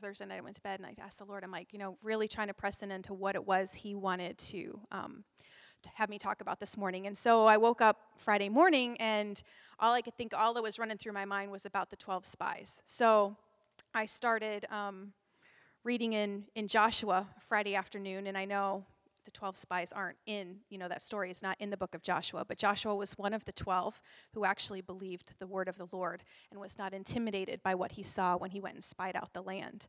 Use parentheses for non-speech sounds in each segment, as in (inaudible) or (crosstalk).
Thursday night I went to bed and I asked the Lord, I'm like, you know, really trying to press in into what it was He wanted to, um, to have me talk about this morning. And so I woke up Friday morning and all I could think, all that was running through my mind was about the 12 spies. So I started um, reading in, in Joshua Friday afternoon, and I know the 12 spies aren't in, you know, that story is not in the book of Joshua, but Joshua was one of the 12 who actually believed the word of the Lord and was not intimidated by what he saw when he went and spied out the land.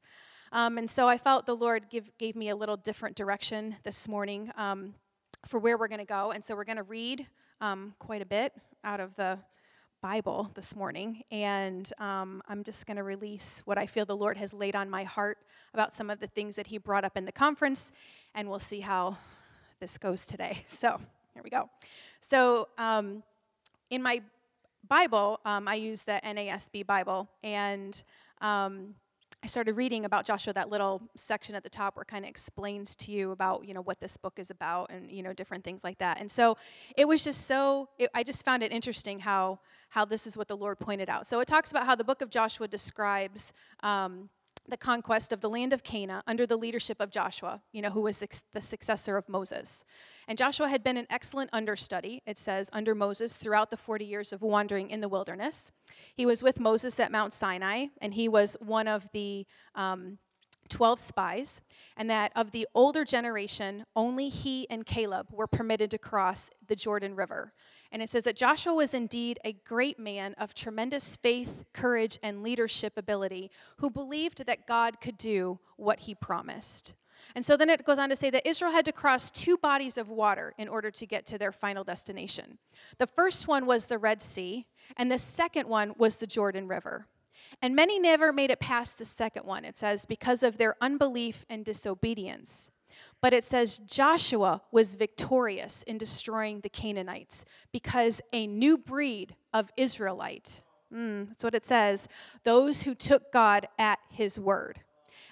Um, and so I felt the Lord give, gave me a little different direction this morning um, for where we're going to go. And so we're going to read um, quite a bit out of the Bible this morning, and um, I'm just going to release what I feel the Lord has laid on my heart about some of the things that He brought up in the conference, and we'll see how this goes today. (laughs) So, here we go. So, um, in my Bible, um, I use the NASB Bible, and um, I started reading about Joshua, that little section at the top where kind of explains to you about, you know, what this book is about and, you know, different things like that. And so it was just so, it, I just found it interesting how how this is what the Lord pointed out. So it talks about how the book of Joshua describes um, the conquest of the land of Canaan under the leadership of Joshua, you know, who was the successor of Moses. And Joshua had been an excellent understudy, it says, under Moses throughout the 40 years of wandering in the wilderness. He was with Moses at Mount Sinai, and he was one of the um, 12 spies, and that of the older generation, only he and Caleb were permitted to cross the Jordan River. And it says that Joshua was indeed a great man of tremendous faith, courage, and leadership ability who believed that God could do what he promised. And so then it goes on to say that Israel had to cross two bodies of water in order to get to their final destination. The first one was the Red Sea, and the second one was the Jordan River. And many never made it past the second one, it says, because of their unbelief and disobedience. But it says Joshua was victorious in destroying the Canaanites because a new breed of Israelite, mm, that's what it says, those who took God at his word.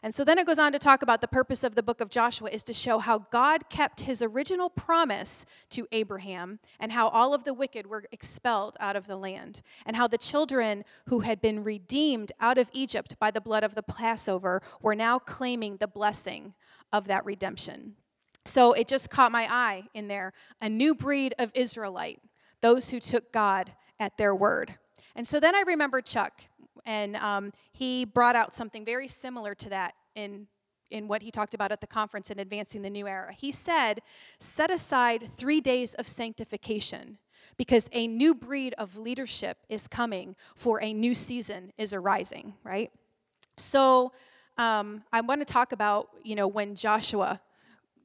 And so then it goes on to talk about the purpose of the book of Joshua is to show how God kept his original promise to Abraham and how all of the wicked were expelled out of the land and how the children who had been redeemed out of Egypt by the blood of the Passover were now claiming the blessing of that redemption. So it just caught my eye in there a new breed of Israelite, those who took God at their word. And so then I remember Chuck, and um, he brought out something very similar to that in in what he talked about at the conference in advancing the new era. He said, set aside three days of sanctification because a new breed of leadership is coming, for a new season is arising, right? So um, I want to talk about, you know, when Joshua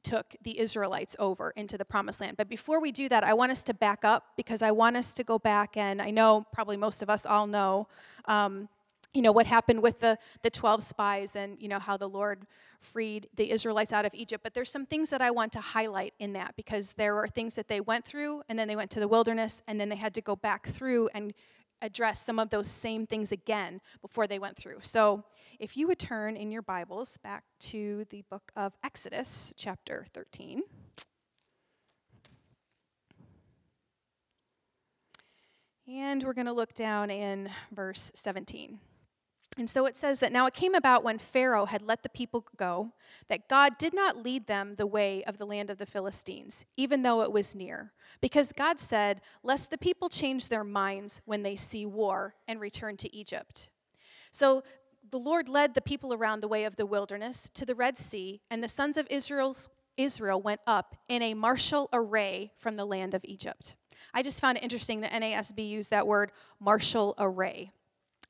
took the Israelites over into the promised land. But before we do that, I want us to back up because I want us to go back and I know probably most of us all know, um, you know, what happened with the, the 12 spies and, you know, how the Lord freed the Israelites out of Egypt. But there's some things that I want to highlight in that because there were things that they went through and then they went to the wilderness and then they had to go back through and address some of those same things again before they went through. So if you would turn in your Bibles back to the book of Exodus, chapter 13. And we're going to look down in verse 17. And so it says that now it came about when Pharaoh had let the people go that God did not lead them the way of the land of the Philistines, even though it was near. Because God said, Lest the people change their minds when they see war and return to Egypt. So the Lord led the people around the way of the wilderness to the Red Sea, and the sons of Israel's, Israel went up in a martial array from the land of Egypt. I just found it interesting that NASB used that word martial array.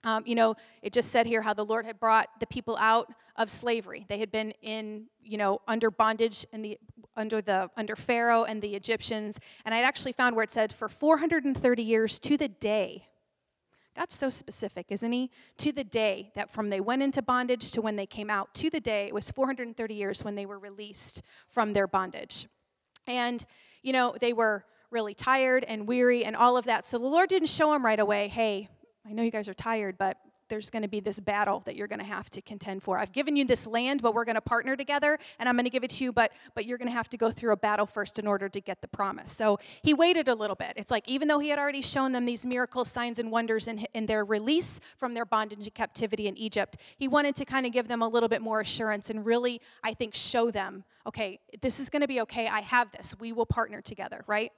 Um, you know, it just said here how the Lord had brought the people out of slavery. They had been in, you know, under bondage the under the under Pharaoh and the Egyptians. And I'd actually found where it said for 430 years to the day. God's so specific, isn't he? To the day that from they went into bondage to when they came out, to the day, it was 430 years when they were released from their bondage. And, you know, they were really tired and weary and all of that. So the Lord didn't show them right away, hey, I know you guys are tired, but there's going to be this battle that you're going to have to contend for. I've given you this land, but we're going to partner together, and I'm going to give it to you, but, but you're going to have to go through a battle first in order to get the promise. So he waited a little bit. It's like, even though he had already shown them these miracles, signs, and wonders in, in their release from their bondage and captivity in Egypt, he wanted to kind of give them a little bit more assurance and really, I think, show them okay, this is going to be okay. I have this. We will partner together, right?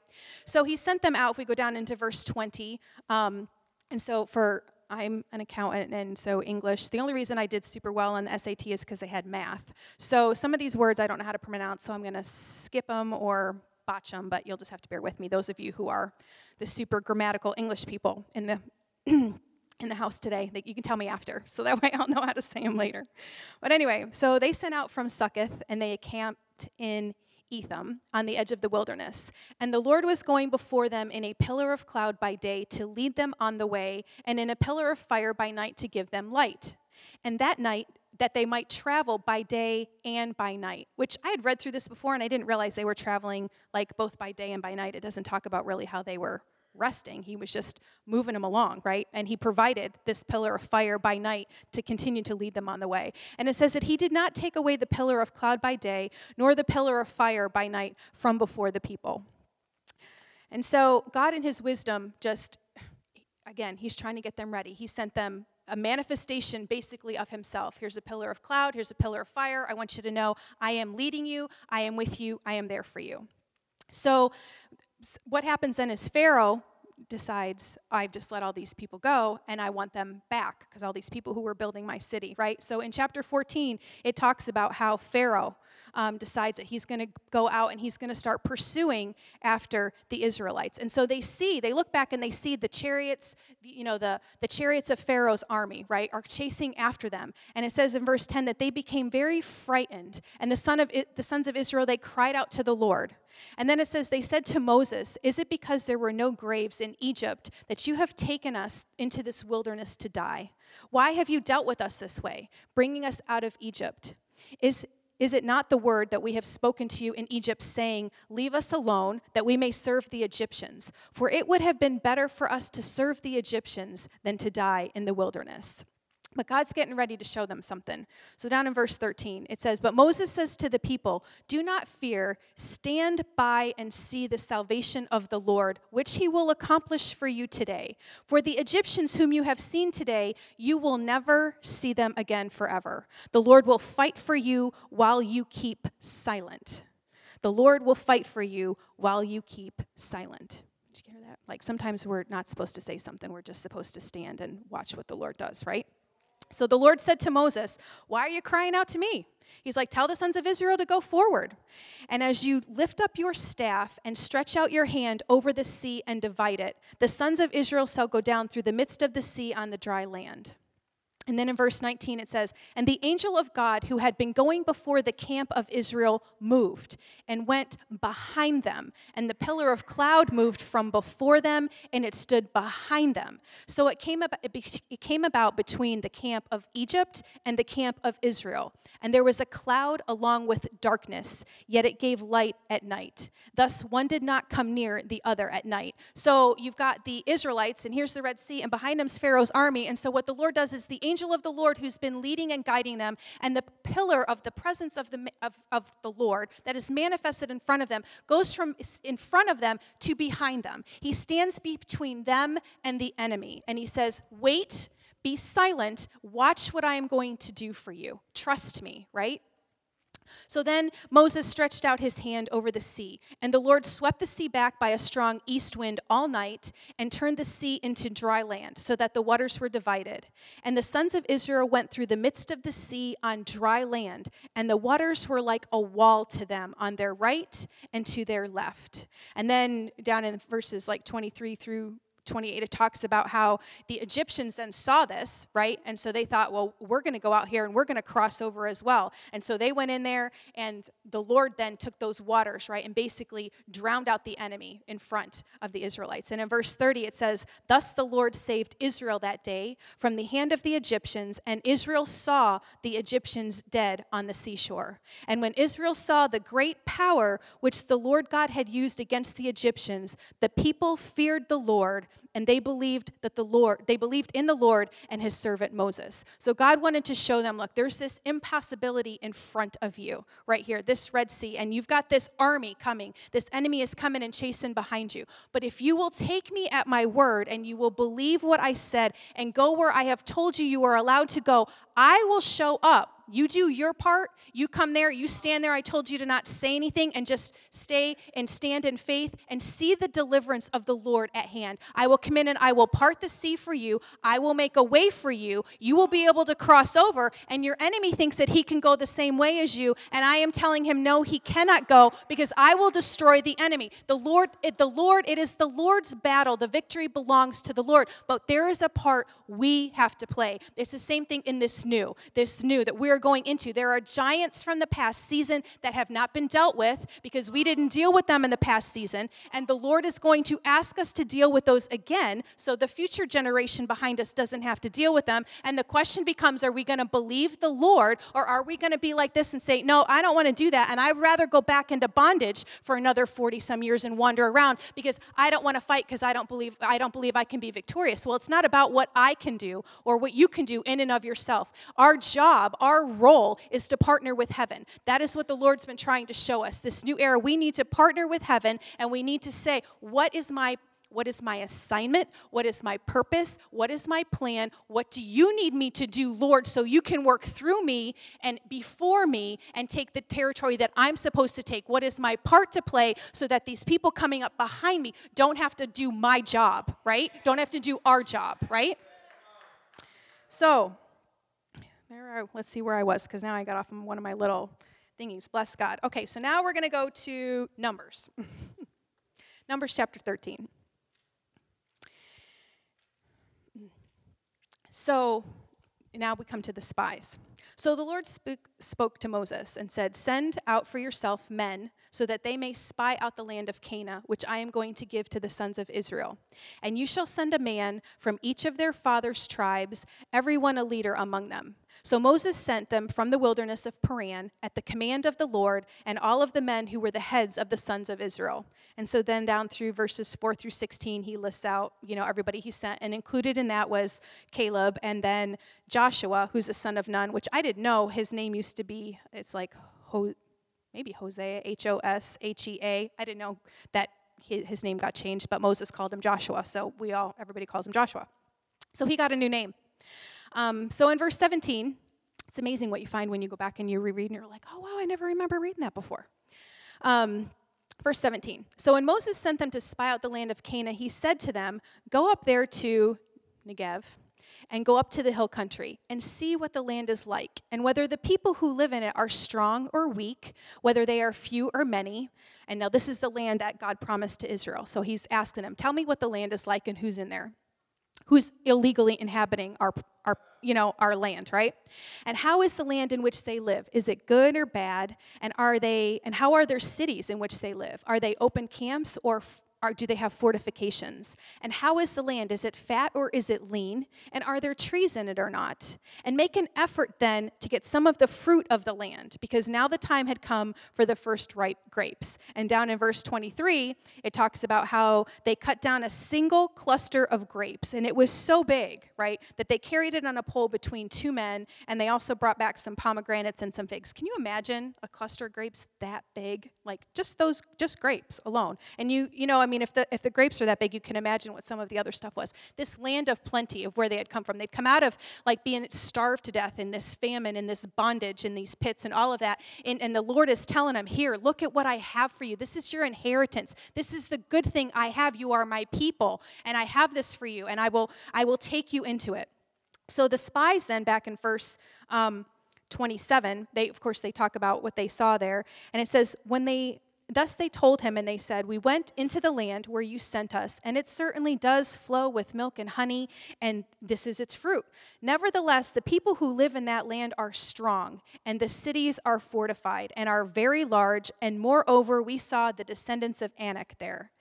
So he sent them out. If we go down into verse 20, um, and so for I'm an accountant, and so English. The only reason I did super well on the SAT is because they had math. So some of these words I don't know how to pronounce, so I'm going to skip them or botch them, but you'll just have to bear with me. Those of you who are the super grammatical English people in the (clears throat) in the house today that you can tell me after so that way (laughs) i'll know how to say them later but anyway so they sent out from succoth and they camped in Etham on the edge of the wilderness. And the Lord was going before them in a pillar of cloud by day to lead them on the way, and in a pillar of fire by night to give them light. And that night, that they might travel by day and by night, which I had read through this before and I didn't realize they were traveling like both by day and by night. It doesn't talk about really how they were resting. He was just moving them along, right? And he provided this pillar of fire by night to continue to lead them on the way. And it says that he did not take away the pillar of cloud by day, nor the pillar of fire by night from before the people. And so God, in his wisdom, just, again, he's trying to get them ready. He sent them a manifestation basically of himself. Here's a pillar of cloud, here's a pillar of fire. I want you to know I am leading you, I am with you, I am there for you. So what happens then is Pharaoh decides, I've just let all these people go and I want them back because all these people who were building my city, right? So in chapter 14, it talks about how Pharaoh um, decides that he's going to go out and he's going to start pursuing after the Israelites. And so they see, they look back and they see the chariots, you know, the, the chariots of Pharaoh's army, right, are chasing after them. And it says in verse 10 that they became very frightened. And the, son of, the sons of Israel, they cried out to the Lord. And then it says, They said to Moses, Is it because there were no graves in Egypt that you have taken us into this wilderness to die? Why have you dealt with us this way, bringing us out of Egypt? Is, is it not the word that we have spoken to you in Egypt, saying, Leave us alone, that we may serve the Egyptians? For it would have been better for us to serve the Egyptians than to die in the wilderness. But God's getting ready to show them something. So, down in verse 13, it says, But Moses says to the people, Do not fear, stand by and see the salvation of the Lord, which he will accomplish for you today. For the Egyptians whom you have seen today, you will never see them again forever. The Lord will fight for you while you keep silent. The Lord will fight for you while you keep silent. Did you hear that? Like sometimes we're not supposed to say something, we're just supposed to stand and watch what the Lord does, right? So the Lord said to Moses, Why are you crying out to me? He's like, Tell the sons of Israel to go forward. And as you lift up your staff and stretch out your hand over the sea and divide it, the sons of Israel shall go down through the midst of the sea on the dry land. And then in verse 19 it says, And the angel of God who had been going before the camp of Israel moved and went behind them. And the pillar of cloud moved from before them and it stood behind them. So it came, about, it came about between the camp of Egypt and the camp of Israel. And there was a cloud along with darkness, yet it gave light at night. Thus one did not come near the other at night. So you've got the Israelites, and here's the Red Sea, and behind them's Pharaoh's army. And so what the Lord does is the angel angel of the Lord who's been leading and guiding them, and the pillar of the presence of the, of, of the Lord that is manifested in front of them goes from in front of them to behind them. He stands between them and the enemy, and he says, Wait, be silent, watch what I am going to do for you. Trust me, right? So then Moses stretched out his hand over the sea, and the Lord swept the sea back by a strong east wind all night and turned the sea into dry land, so that the waters were divided. And the sons of Israel went through the midst of the sea on dry land, and the waters were like a wall to them on their right and to their left. And then down in verses like 23 through 28, it talks about how the Egyptians then saw this, right? And so they thought, well, we're going to go out here and we're going to cross over as well. And so they went in there, and the Lord then took those waters, right, and basically drowned out the enemy in front of the Israelites. And in verse 30, it says, Thus the Lord saved Israel that day from the hand of the Egyptians, and Israel saw the Egyptians dead on the seashore. And when Israel saw the great power which the Lord God had used against the Egyptians, the people feared the Lord and they believed that the Lord, they believed in the Lord and his servant Moses. So God wanted to show them, look, there's this impossibility in front of you right here, this Red Sea, and you've got this army coming. This enemy is coming and chasing behind you. But if you will take me at my word and you will believe what I said and go where I have told you you are allowed to go, I will show up you do your part. You come there, you stand there. I told you to not say anything and just stay and stand in faith and see the deliverance of the Lord at hand. I will come in and I will part the sea for you. I will make a way for you. You will be able to cross over, and your enemy thinks that he can go the same way as you. And I am telling him, no, he cannot go because I will destroy the enemy. The Lord, it, the Lord, it is the Lord's battle. The victory belongs to the Lord. But there is a part we have to play. It's the same thing in this new, this new that we're going into. There are giants from the past season that have not been dealt with because we didn't deal with them in the past season. And the Lord is going to ask us to deal with those again so the future generation behind us doesn't have to deal with them. And the question becomes are we going to believe the Lord or are we going to be like this and say, no, I don't want to do that. And I'd rather go back into bondage for another 40 some years and wander around because I don't want to fight because I don't believe I don't believe I can be victorious. Well, it's not about what I can do or what you can do in and of yourself. Our job, our role is to partner with heaven. That is what the Lord's been trying to show us. This new era, we need to partner with heaven and we need to say, what is my what is my assignment? What is my purpose? What is my plan? What do you need me to do, Lord, so you can work through me and before me and take the territory that I'm supposed to take? What is my part to play so that these people coming up behind me don't have to do my job, right? Don't have to do our job, right? So, there I, let's see where I was, because now I got off on one of my little thingies. Bless God. Okay, so now we're going to go to Numbers. (laughs) Numbers chapter 13. So now we come to the spies. So the Lord spoke, spoke to Moses and said, Send out for yourself men so that they may spy out the land of Canaan, which I am going to give to the sons of Israel. And you shall send a man from each of their fathers' tribes, every one a leader among them. So Moses sent them from the wilderness of Paran at the command of the Lord and all of the men who were the heads of the sons of Israel. And so then down through verses 4 through 16, he lists out, you know, everybody he sent. And included in that was Caleb and then Joshua, who's a son of Nun, which I didn't know his name used to be, it's like Ho- maybe Hosea, H O S H E A. I didn't know that his name got changed, but Moses called him Joshua. So we all, everybody calls him Joshua. So he got a new name. Um, so in verse 17, it's amazing what you find when you go back and you reread and you're like, oh, wow, I never remember reading that before. Um, verse 17. So when Moses sent them to spy out the land of Canaan, he said to them, Go up there to Negev and go up to the hill country and see what the land is like, and whether the people who live in it are strong or weak, whether they are few or many. And now this is the land that God promised to Israel. So he's asking them, Tell me what the land is like and who's in there who's illegally inhabiting our, our, you know, our land, right? And how is the land in which they live? Is it good or bad? And are they and how are their cities in which they live? Are they open camps or are, do they have fortifications? And how is the land? Is it fat or is it lean? And are there trees in it or not? And make an effort then to get some of the fruit of the land, because now the time had come for the first ripe grapes. And down in verse 23, it talks about how they cut down a single cluster of grapes. And it was so big, right, that they carried it on a pole between two men. And they also brought back some pomegranates and some figs. Can you imagine a cluster of grapes that big? Like just those, just grapes alone. And you, you know, I mean, if the, if the grapes are that big, you can imagine what some of the other stuff was. This land of plenty of where they had come from. They'd come out of like being starved to death in this famine, in this bondage, in these pits, and all of that. And, and the Lord is telling them, Here, look at what I have for you. This is your inheritance. This is the good thing I have. You are my people, and I have this for you, and I will, I will take you into it. So the spies then, back in verse um, 27, they of course they talk about what they saw there, and it says when they Thus they told him, and they said, We went into the land where you sent us, and it certainly does flow with milk and honey, and this is its fruit. Nevertheless, the people who live in that land are strong, and the cities are fortified and are very large, and moreover, we saw the descendants of Anak there.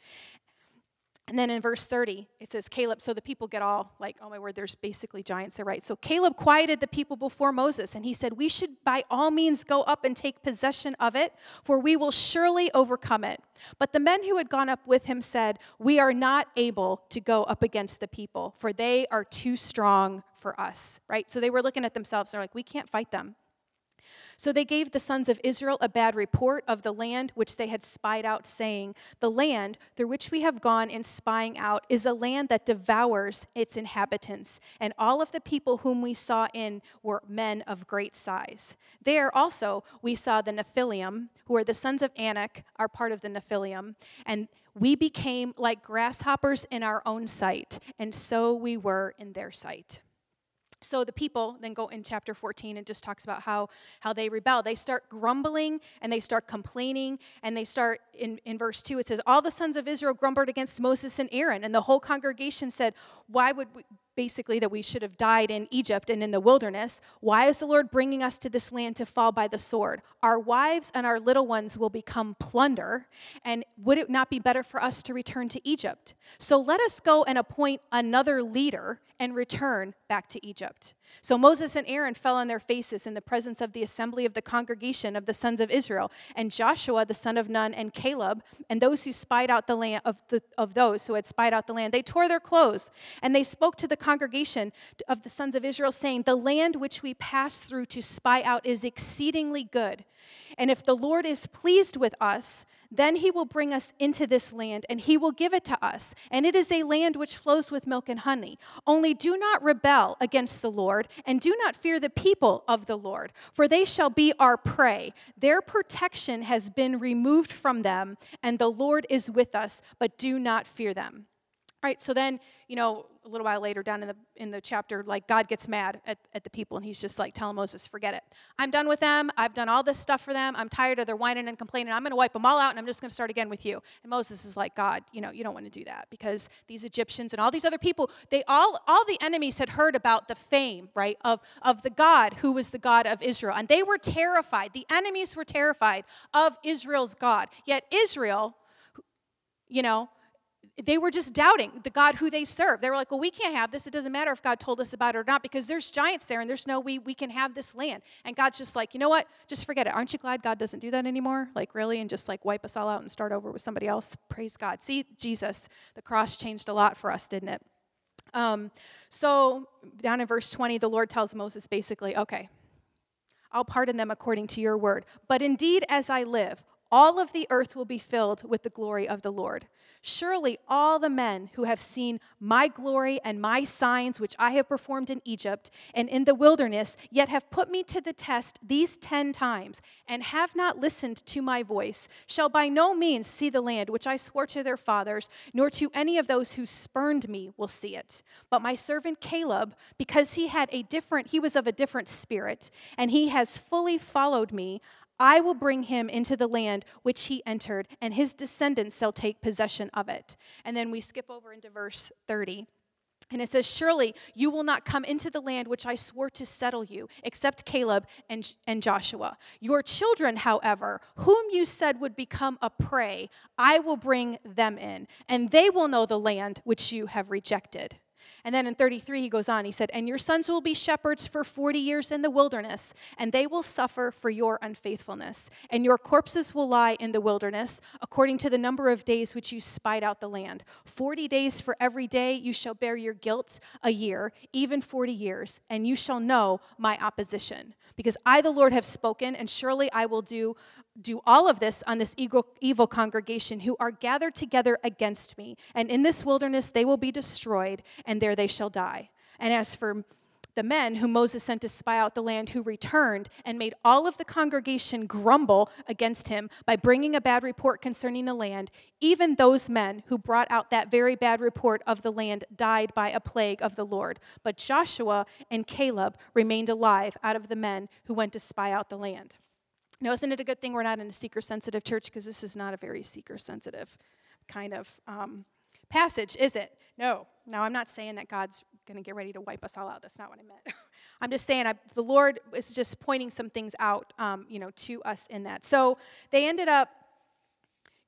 And then in verse 30, it says, Caleb, so the people get all like, oh my word, there's basically giants there, right? So Caleb quieted the people before Moses, and he said, We should by all means go up and take possession of it, for we will surely overcome it. But the men who had gone up with him said, We are not able to go up against the people, for they are too strong for us, right? So they were looking at themselves, and they're like, We can't fight them. So they gave the sons of Israel a bad report of the land which they had spied out, saying, The land through which we have gone in spying out is a land that devours its inhabitants, and all of the people whom we saw in were men of great size. There also we saw the Nephilim, who are the sons of Anak, are part of the Nephilim, and we became like grasshoppers in our own sight, and so we were in their sight so the people then go in chapter 14 and just talks about how how they rebel they start grumbling and they start complaining and they start in, in verse 2 it says all the sons of israel grumbled against moses and aaron and the whole congregation said why would we, basically that we should have died in Egypt and in the wilderness. Why is the Lord bringing us to this land to fall by the sword? Our wives and our little ones will become plunder, and would it not be better for us to return to Egypt? So let us go and appoint another leader and return back to Egypt. So Moses and Aaron fell on their faces in the presence of the assembly of the congregation of the sons of Israel, and Joshua the son of Nun and Caleb and those who spied out the land of, the, of those who had spied out the land, they tore their clothes and they spoke to the congregation of the sons of Israel, saying, The land which we passed through to spy out is exceedingly good. And if the Lord is pleased with us, then he will bring us into this land, and he will give it to us. And it is a land which flows with milk and honey. Only do not rebel against the Lord, and do not fear the people of the Lord, for they shall be our prey. Their protection has been removed from them, and the Lord is with us, but do not fear them. Right, so then, you know, a little while later down in the in the chapter, like God gets mad at, at the people and he's just like telling Moses, forget it. I'm done with them. I've done all this stuff for them. I'm tired of their whining and complaining. I'm gonna wipe them all out and I'm just gonna start again with you. And Moses is like, God, you know, you don't want to do that because these Egyptians and all these other people, they all all the enemies had heard about the fame, right, of, of the God who was the God of Israel. And they were terrified. The enemies were terrified of Israel's God. Yet Israel, you know, they were just doubting the God who they serve. They were like, well, we can't have this. It doesn't matter if God told us about it or not because there's giants there and there's no way we can have this land. And God's just like, you know what? Just forget it. Aren't you glad God doesn't do that anymore? Like, really? And just like wipe us all out and start over with somebody else? Praise God. See, Jesus, the cross changed a lot for us, didn't it? Um, so, down in verse 20, the Lord tells Moses basically, okay, I'll pardon them according to your word. But indeed, as I live, all of the earth will be filled with the glory of the Lord. Surely all the men who have seen my glory and my signs, which I have performed in Egypt and in the wilderness, yet have put me to the test these ten times, and have not listened to my voice, shall by no means see the land which I swore to their fathers, nor to any of those who spurned me will see it. But my servant Caleb, because he had a different, he was of a different spirit, and he has fully followed me, I will bring him into the land which he entered, and his descendants shall take possession of it. And then we skip over into verse 30. And it says, Surely you will not come into the land which I swore to settle you, except Caleb and, and Joshua. Your children, however, whom you said would become a prey, I will bring them in, and they will know the land which you have rejected. And then in 33, he goes on, he said, And your sons will be shepherds for 40 years in the wilderness, and they will suffer for your unfaithfulness. And your corpses will lie in the wilderness, according to the number of days which you spied out the land. 40 days for every day you shall bear your guilt a year, even 40 years, and you shall know my opposition. Because I, the Lord, have spoken, and surely I will do do all of this on this evil, evil congregation who are gathered together against me. And in this wilderness they will be destroyed, and there they shall die. And as for the men whom Moses sent to spy out the land, who returned and made all of the congregation grumble against him by bringing a bad report concerning the land, even those men who brought out that very bad report of the land died by a plague of the Lord. But Joshua and Caleb remained alive out of the men who went to spy out the land. Now, isn't it a good thing we're not in a seeker sensitive church? Because this is not a very seeker sensitive kind of um, passage, is it? No. Now, I'm not saying that God's going to get ready to wipe us all out. That's not what I meant. (laughs) I'm just saying I, the Lord is just pointing some things out, um, you know, to us in that. So they ended up,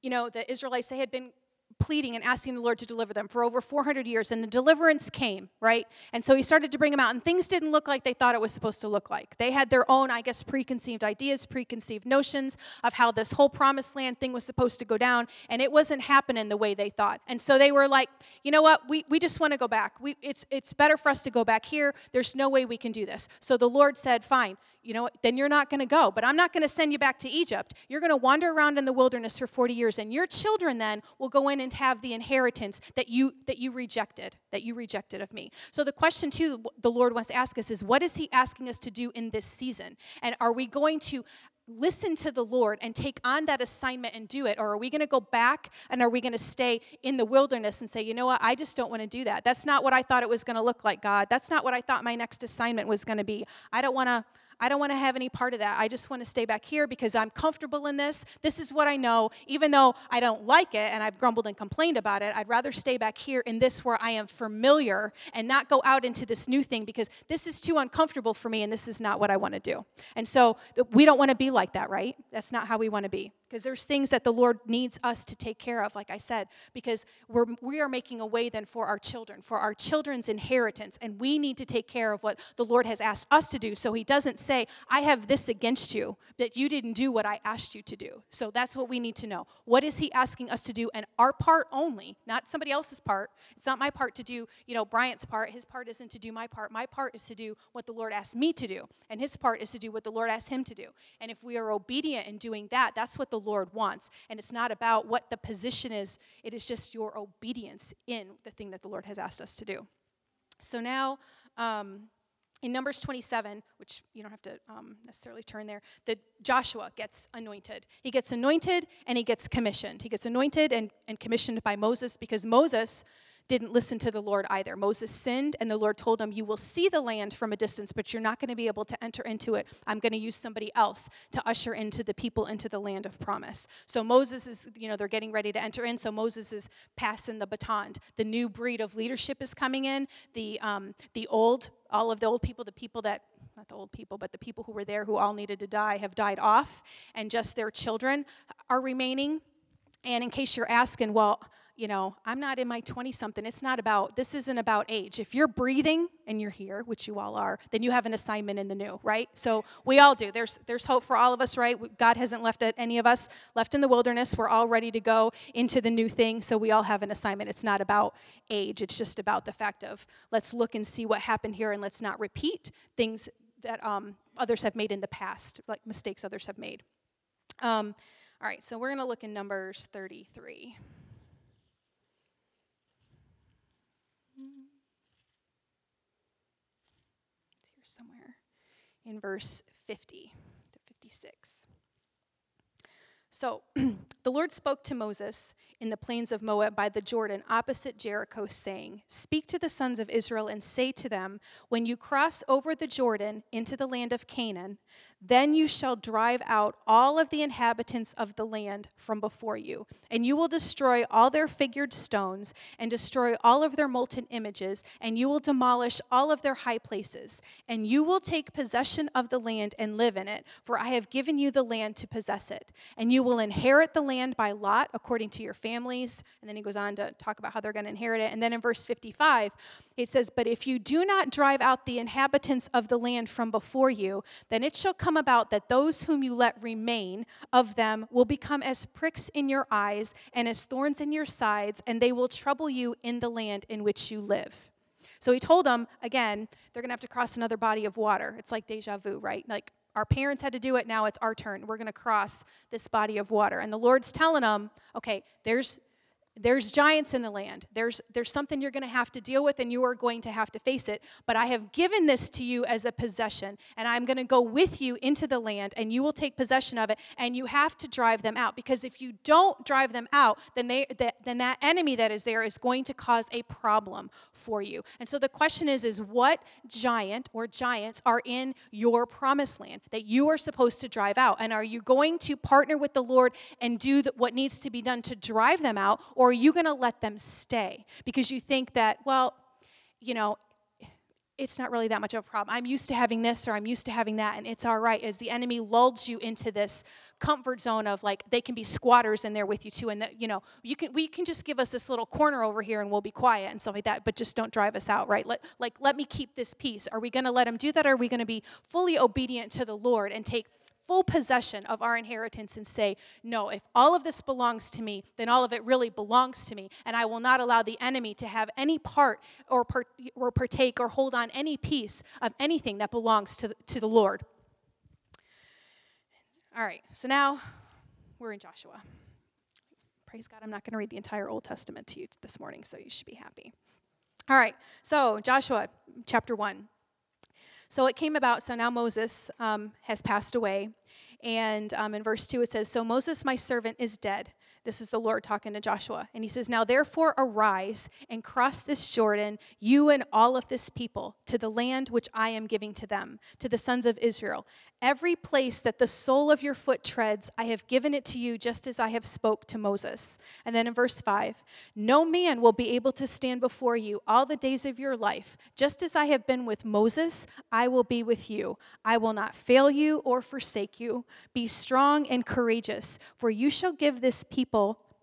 you know, the Israelites, they had been pleading and asking the Lord to deliver them for over 400 years, and the deliverance came, right? And so he started to bring them out, and things didn't look like they thought it was supposed to look like. They had their own, I guess, preconceived ideas, preconceived notions of how this whole promised land thing was supposed to go down, and it wasn't happening the way they thought. And so they were like, you know what? We, we just want to go back. We, it's, it's better for us to go back here. There's no way we can do this. So the Lord said, fine, you know, then you're not going to go. But I'm not going to send you back to Egypt. You're going to wander around in the wilderness for 40 years, and your children then will go in and have the inheritance that you that you rejected, that you rejected of me. So the question too, the Lord wants to ask us is, what is He asking us to do in this season? And are we going to listen to the Lord and take on that assignment and do it? Or are we going to go back and are we going to stay in the wilderness and say, you know what, I just don't want to do that? That's not what I thought it was going to look like, God. That's not what I thought my next assignment was going to be. I don't want to. I don't want to have any part of that. I just want to stay back here because I'm comfortable in this. This is what I know. Even though I don't like it and I've grumbled and complained about it, I'd rather stay back here in this where I am familiar and not go out into this new thing because this is too uncomfortable for me and this is not what I want to do. And so we don't want to be like that, right? That's not how we want to be because there's things that the Lord needs us to take care of, like I said, because we're, we are making a way then for our children, for our children's inheritance, and we need to take care of what the Lord has asked us to do. So He doesn't say, I have this against you, that you didn't do what I asked you to do. So that's what we need to know. What is He asking us to do? And our part only, not somebody else's part. It's not my part to do, you know, Bryant's part. His part isn't to do my part. My part is to do what the Lord asked me to do, and His part is to do what the Lord asked him to do. And if we are obedient in doing that, that's what the the Lord wants. And it's not about what the position is, it is just your obedience in the thing that the Lord has asked us to do. So now, um, in Numbers 27, which you don't have to um, necessarily turn there, that Joshua gets anointed. He gets anointed and he gets commissioned. He gets anointed and, and commissioned by Moses because Moses didn't listen to the Lord either. Moses sinned, and the Lord told him, You will see the land from a distance, but you're not going to be able to enter into it. I'm going to use somebody else to usher into the people into the land of promise. So Moses is, you know, they're getting ready to enter in, so Moses is passing the baton. The new breed of leadership is coming in. The, um, the old, all of the old people, the people that not the old people, but the people who were there who all needed to die have died off, and just their children are remaining. And in case you're asking, well, you know, I'm not in my 20 something. It's not about, this isn't about age. If you're breathing and you're here, which you all are, then you have an assignment in the new, right? So we all do. There's, there's hope for all of us, right? God hasn't left any of us left in the wilderness. We're all ready to go into the new thing. So we all have an assignment. It's not about age, it's just about the fact of let's look and see what happened here and let's not repeat things that um, others have made in the past, like mistakes others have made. Um, all right, so we're going to look in Numbers 33. In verse 50 to 56. So (clears throat) the Lord spoke to Moses in the plains of Moab by the Jordan, opposite Jericho, saying, Speak to the sons of Israel and say to them, When you cross over the Jordan into the land of Canaan, then you shall drive out all of the inhabitants of the land from before you, and you will destroy all their figured stones, and destroy all of their molten images, and you will demolish all of their high places. And you will take possession of the land and live in it, for I have given you the land to possess it. And you will inherit the land by lot according to your families. And then he goes on to talk about how they're going to inherit it. And then in verse 55, it says, But if you do not drive out the inhabitants of the land from before you, then it shall come about that those whom you let remain of them will become as pricks in your eyes and as thorns in your sides, and they will trouble you in the land in which you live. So he told them, again, they're going to have to cross another body of water. It's like deja vu, right? Like our parents had to do it, now it's our turn. We're going to cross this body of water. And the Lord's telling them, okay, there's there's giants in the land. There's, there's something you're going to have to deal with, and you are going to have to face it. But I have given this to you as a possession, and I'm going to go with you into the land, and you will take possession of it, and you have to drive them out. Because if you don't drive them out, then, they, that, then that enemy that is there is going to cause a problem for you. And so the question is, is what giant or giants are in your promised land that you are supposed to drive out? And are you going to partner with the Lord and do the, what needs to be done to drive them out, or are you going to let them stay because you think that, well, you know, it's not really that much of a problem. I'm used to having this or I'm used to having that, and it's all right. As the enemy lulls you into this comfort zone of like they can be squatters in there with you too, and that you know you can we can just give us this little corner over here and we'll be quiet and stuff like that, but just don't drive us out, right? Let like let me keep this peace. Are we going to let him do that? Or are we going to be fully obedient to the Lord and take full possession of our inheritance and say, No, if all of this belongs to me, then all of it really belongs to me. And I will not allow the enemy to have any part or, or partake or hold on any piece of anything that belongs to, to the Lord. All right, so now we're in Joshua. Praise God, I'm not going to read the entire Old Testament to you this morning, so you should be happy. All right, so Joshua chapter 1. So it came about, so now Moses um, has passed away. And um, in verse 2, it says, So Moses, my servant, is dead. This is the Lord talking to Joshua. And he says, Now therefore arise and cross this Jordan, you and all of this people, to the land which I am giving to them, to the sons of Israel. Every place that the sole of your foot treads, I have given it to you just as I have spoke to Moses. And then in verse 5, no man will be able to stand before you all the days of your life. Just as I have been with Moses, I will be with you. I will not fail you or forsake you. Be strong and courageous, for you shall give this people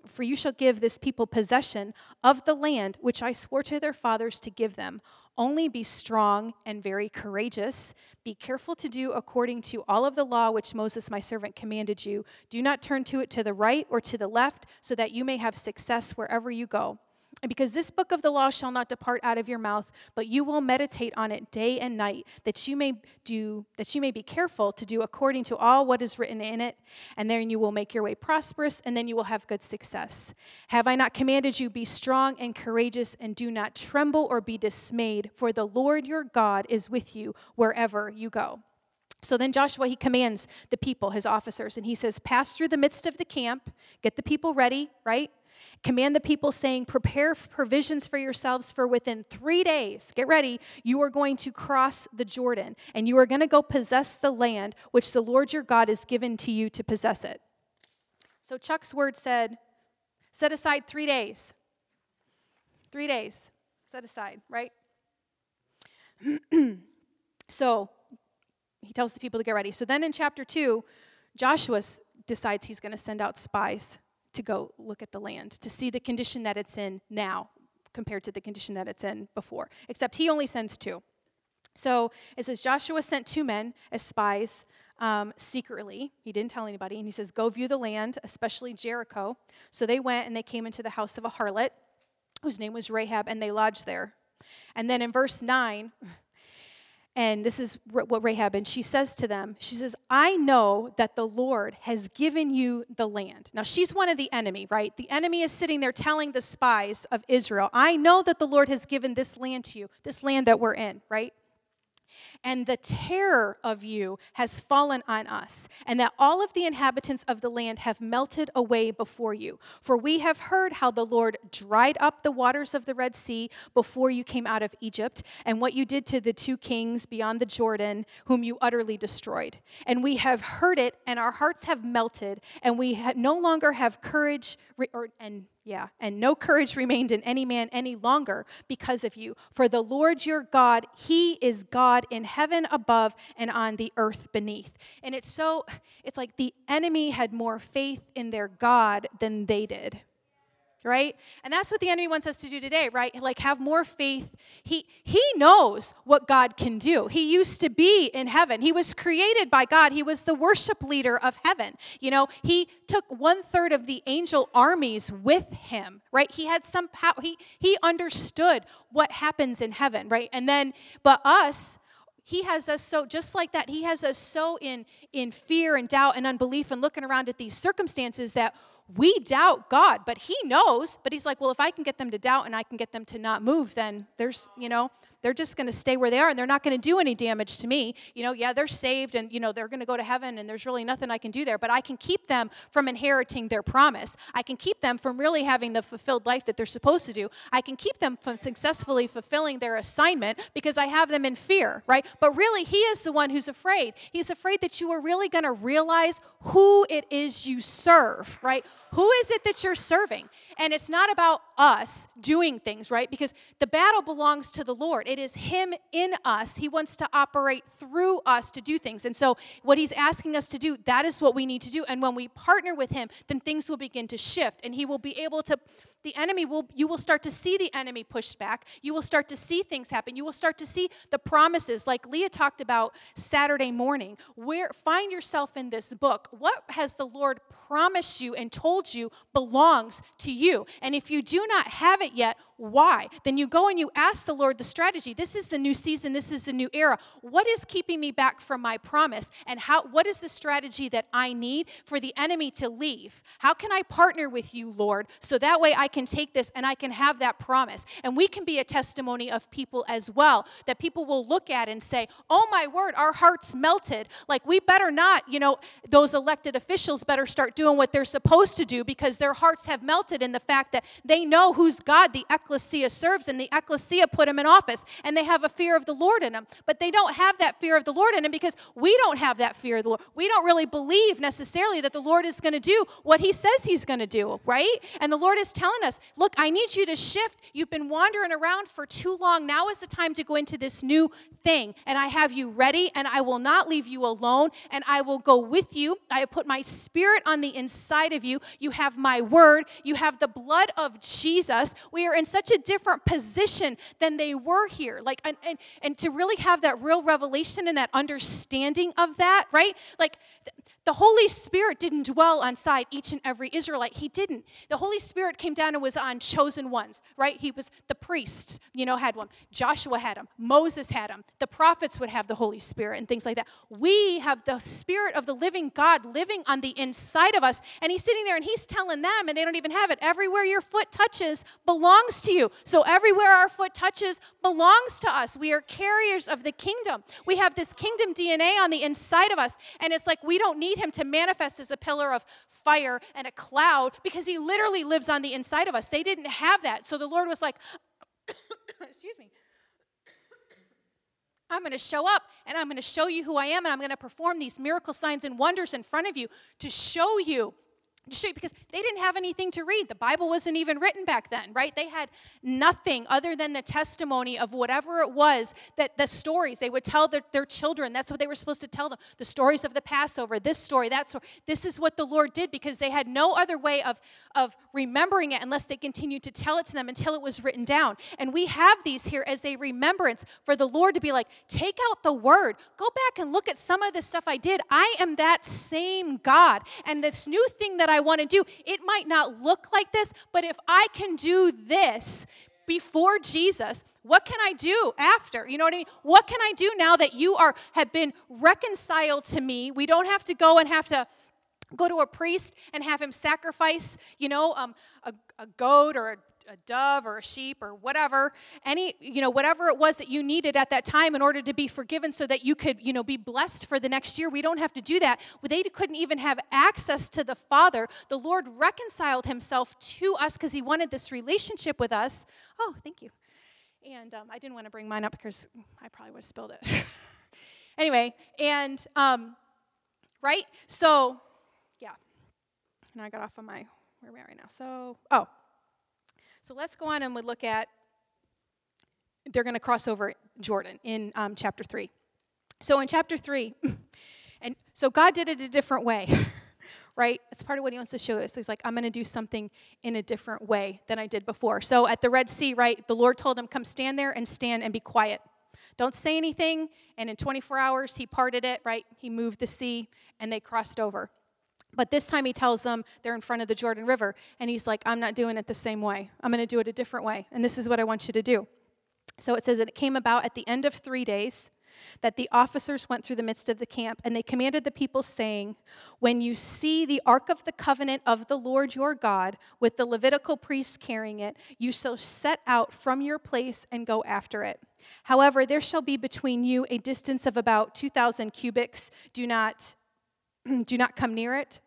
for you shall give this people possession of the land which I swore to their fathers to give them. Only be strong and very courageous. Be careful to do according to all of the law which Moses, my servant, commanded you. Do not turn to it to the right or to the left, so that you may have success wherever you go. Because this book of the law shall not depart out of your mouth, but you will meditate on it day and night, that you may do that you may be careful to do according to all what is written in it, and then you will make your way prosperous, and then you will have good success. Have I not commanded you be strong and courageous, and do not tremble or be dismayed, for the Lord your God is with you wherever you go. So then Joshua, he commands the people, his officers, and he says, Pass through the midst of the camp, get the people ready, right? Command the people, saying, Prepare provisions for yourselves, for within three days, get ready, you are going to cross the Jordan, and you are going to go possess the land which the Lord your God has given to you to possess it. So Chuck's word said, Set aside three days. Three days. Set aside, right? (clears throat) so he tells the people to get ready. So then in chapter 2, Joshua decides he's going to send out spies to go look at the land, to see the condition that it's in now compared to the condition that it's in before. Except he only sends two. So it says Joshua sent two men as spies um, secretly. He didn't tell anybody. And he says, Go view the land, especially Jericho. So they went and they came into the house of a harlot whose name was Rahab, and they lodged there. And then in verse 9, (laughs) and this is what Rahab, and she says to them, she says, I know that the Lord has given you the land. Now, she's one of the enemy, right? The enemy is sitting there telling the spies of Israel, I know that the Lord has given this land to you, this land that we're in, right? And the terror of you has fallen on us, and that all of the inhabitants of the land have melted away before you. For we have heard how the Lord dried up the waters of the Red Sea before you came out of Egypt, and what you did to the two kings beyond the Jordan, whom you utterly destroyed. And we have heard it, and our hearts have melted, and we no longer have courage or, and yeah, and no courage remained in any man any longer because of you. For the Lord your God, He is God in heaven above and on the earth beneath. And it's so, it's like the enemy had more faith in their God than they did right? And that's what the enemy wants us to do today, right? Like have more faith. He he knows what God can do. He used to be in heaven. He was created by God. He was the worship leader of heaven. You know, he took one third of the angel armies with him, right? He had some power. He he understood what happens in heaven, right? And then, but us he has us so just like that he has us so in in fear and doubt and unbelief and looking around at these circumstances that we doubt God, but He knows. But He's like, well, if I can get them to doubt and I can get them to not move, then there's, you know, they're just going to stay where they are and they're not going to do any damage to me. You know, yeah, they're saved and, you know, they're going to go to heaven and there's really nothing I can do there, but I can keep them from inheriting their promise. I can keep them from really having the fulfilled life that they're supposed to do. I can keep them from successfully fulfilling their assignment because I have them in fear, right? But really, He is the one who's afraid. He's afraid that you are really going to realize who it is you serve, right? Who is it that you're serving? And it's not about us doing things, right? Because the battle belongs to the Lord. it is Him in us. He wants to operate through us to do things. And so, what He's asking us to do, that is what we need to do. And when we partner with Him, then things will begin to shift, and He will be able to the enemy will you will start to see the enemy pushed back. You will start to see things happen. You will start to see the promises like leah talked about saturday morning. Where find yourself in this book. What has the lord promised you and told you belongs to you? And if you do not have it yet why? Then you go and you ask the lord the strategy. This is the new season. This is the new era. What is keeping me back from my promise? And how what is the strategy that i need for the enemy to leave? How can i partner with you lord so that way i can take this and I can have that promise. And we can be a testimony of people as well that people will look at and say, oh my word, our hearts melted. Like we better not, you know, those elected officials better start doing what they're supposed to do because their hearts have melted in the fact that they know who's God the ecclesia serves and the ecclesia put them in office and they have a fear of the Lord in them. But they don't have that fear of the Lord in them because we don't have that fear of the Lord. We don't really believe necessarily that the Lord is going to do what he says he's going to do, right? And the Lord is telling us, look, I need you to shift. You've been wandering around for too long. Now is the time to go into this new thing. And I have you ready, and I will not leave you alone, and I will go with you. I have put my spirit on the inside of you. You have my word. You have the blood of Jesus. We are in such a different position than they were here. Like, and, and, and to really have that real revelation and that understanding of that, right? Like, the Holy Spirit didn't dwell on side each and every Israelite. He didn't. The Holy Spirit came down and was on chosen ones, right? He was the priests, you know, had one. Joshua had him. Moses had him. The prophets would have the Holy Spirit and things like that. We have the Spirit of the living God living on the inside of us. And he's sitting there and he's telling them, and they don't even have it. Everywhere your foot touches belongs to you. So everywhere our foot touches belongs to us. We are carriers of the kingdom. We have this kingdom DNA on the inside of us. And it's like we don't need need him to manifest as a pillar of fire and a cloud because he literally lives on the inside of us. They didn't have that. So the Lord was like, (coughs) excuse me. (coughs) I'm going to show up and I'm going to show you who I am and I'm going to perform these miracle signs and wonders in front of you to show you to show you because they didn't have anything to read. The Bible wasn't even written back then, right? They had nothing other than the testimony of whatever it was that the stories they would tell their, their children. That's what they were supposed to tell them. The stories of the Passover, this story, that story. This is what the Lord did because they had no other way of, of remembering it unless they continued to tell it to them until it was written down. And we have these here as a remembrance for the Lord to be like, take out the word, go back and look at some of the stuff I did. I am that same God. And this new thing that I I want to do. It might not look like this, but if I can do this before Jesus, what can I do after? You know what I mean? What can I do now that you are have been reconciled to me? We don't have to go and have to go to a priest and have him sacrifice, you know, um, a, a goat or a a dove or a sheep or whatever any you know whatever it was that you needed at that time in order to be forgiven so that you could you know be blessed for the next year we don't have to do that. They couldn't even have access to the father. The lord reconciled himself to us because he wanted this relationship with us. Oh thank you. And um, i didn't want to bring mine up because i probably would have spilled it. (laughs) Anyway and um, right? So yeah. And i got off of my where we at right now? So oh so let's go on and we look at, they're going to cross over Jordan in um, chapter 3. So in chapter 3, (laughs) and so God did it a different way, (laughs) right? It's part of what he wants to show us. He's like, I'm going to do something in a different way than I did before. So at the Red Sea, right, the Lord told him, Come stand there and stand and be quiet. Don't say anything. And in 24 hours, he parted it, right? He moved the sea and they crossed over. But this time he tells them they're in front of the Jordan River, and he's like, I'm not doing it the same way. I'm going to do it a different way, and this is what I want you to do. So it says that it came about at the end of three days that the officers went through the midst of the camp, and they commanded the people, saying, When you see the ark of the covenant of the Lord your God, with the Levitical priests carrying it, you shall set out from your place and go after it. However, there shall be between you a distance of about 2,000 cubits. Do not, (clears throat) do not come near it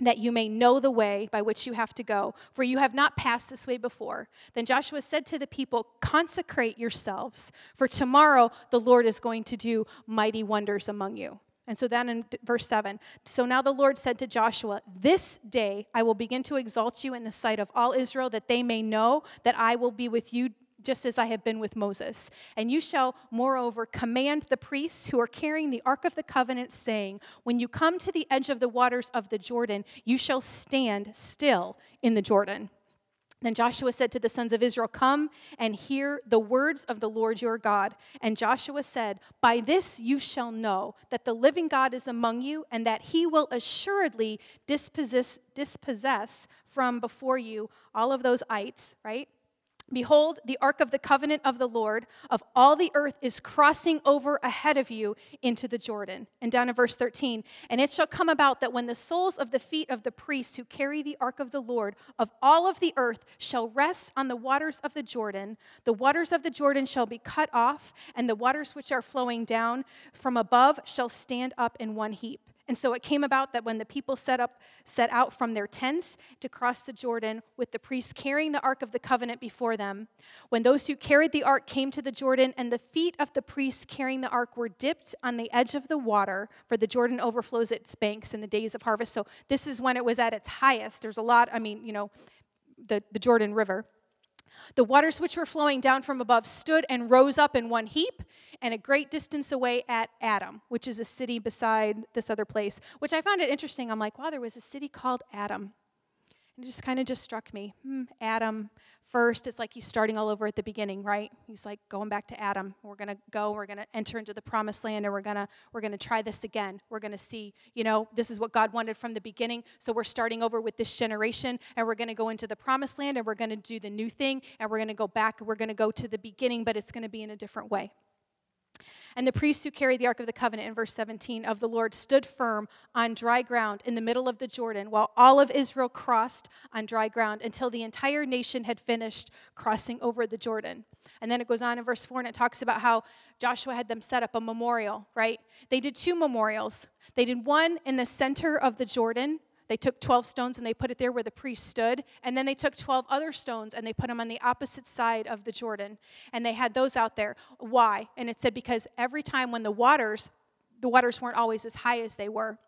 that you may know the way by which you have to go, for you have not passed this way before. Then Joshua said to the people, Consecrate yourselves, for tomorrow the Lord is going to do mighty wonders among you. And so then in verse 7, so now the Lord said to Joshua, This day I will begin to exalt you in the sight of all Israel, that they may know that I will be with you just as I have been with Moses. And you shall, moreover, command the priests who are carrying the Ark of the Covenant, saying, When you come to the edge of the waters of the Jordan, you shall stand still in the Jordan. Then Joshua said to the sons of Israel, Come and hear the words of the Lord your God. And Joshua said, By this you shall know that the living God is among you, and that he will assuredly dispossess, dispossess from before you all of those ites, right? Behold, the ark of the covenant of the Lord of all the earth is crossing over ahead of you into the Jordan. And down in verse 13, and it shall come about that when the soles of the feet of the priests who carry the ark of the Lord of all of the earth shall rest on the waters of the Jordan, the waters of the Jordan shall be cut off, and the waters which are flowing down from above shall stand up in one heap. And so it came about that when the people set up set out from their tents to cross the Jordan with the priests carrying the ark of the covenant before them, when those who carried the ark came to the Jordan and the feet of the priests carrying the ark were dipped on the edge of the water, for the Jordan overflows its banks in the days of harvest. So this is when it was at its highest. There's a lot, I mean, you know, the, the Jordan River. The waters which were flowing down from above stood and rose up in one heap, and a great distance away at Adam, which is a city beside this other place, which I found it interesting. I'm like, wow, there was a city called Adam. And it just kind of just struck me. Hmm, Adam first, it's like he's starting all over at the beginning, right? He's like going back to Adam. We're gonna go, we're gonna enter into the promised land, and we're gonna we're gonna try this again. We're gonna see, you know, this is what God wanted from the beginning. So we're starting over with this generation, and we're gonna go into the promised land, and we're gonna do the new thing, and we're gonna go back, and we're gonna go to the beginning, but it's gonna be in a different way. And the priests who carried the Ark of the Covenant in verse 17 of the Lord stood firm on dry ground in the middle of the Jordan, while all of Israel crossed on dry ground until the entire nation had finished crossing over the Jordan. And then it goes on in verse 4 and it talks about how Joshua had them set up a memorial, right? They did two memorials. They did one in the center of the Jordan they took 12 stones and they put it there where the priest stood. And then they took 12 other stones and they put them on the opposite side of the Jordan. And they had those out there. Why? And it said because every time when the waters, the waters weren't always as high as they were,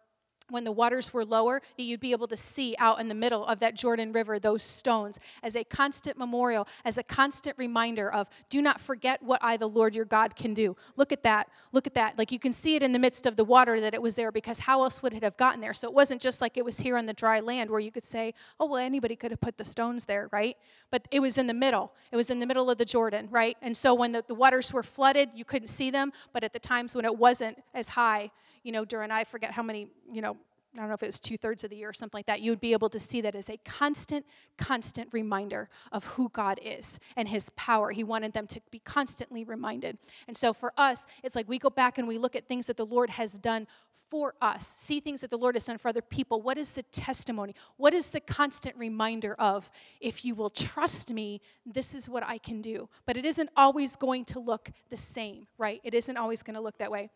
when the waters were lower, that you'd be able to see out in the middle of that Jordan River those stones as a constant memorial, as a constant reminder of do not forget what I, the Lord your God, can do. Look at that. Look at that. Like you can see it in the midst of the water that it was there because how else would it have gotten there? So it wasn't just like it was here on the dry land where you could say, oh, well, anybody could have put the stones there, right? But it was in the middle. It was in the middle of the Jordan, right? And so when the, the waters were flooded, you couldn't see them, but at the times when it wasn't as high, you know, during I forget how many, you know, I don't know if it was two thirds of the year or something like that, you would be able to see that as a constant, constant reminder of who God is and his power. He wanted them to be constantly reminded. And so for us, it's like we go back and we look at things that the Lord has done for us, see things that the Lord has done for other people. What is the testimony? What is the constant reminder of, if you will trust me, this is what I can do? But it isn't always going to look the same, right? It isn't always going to look that way.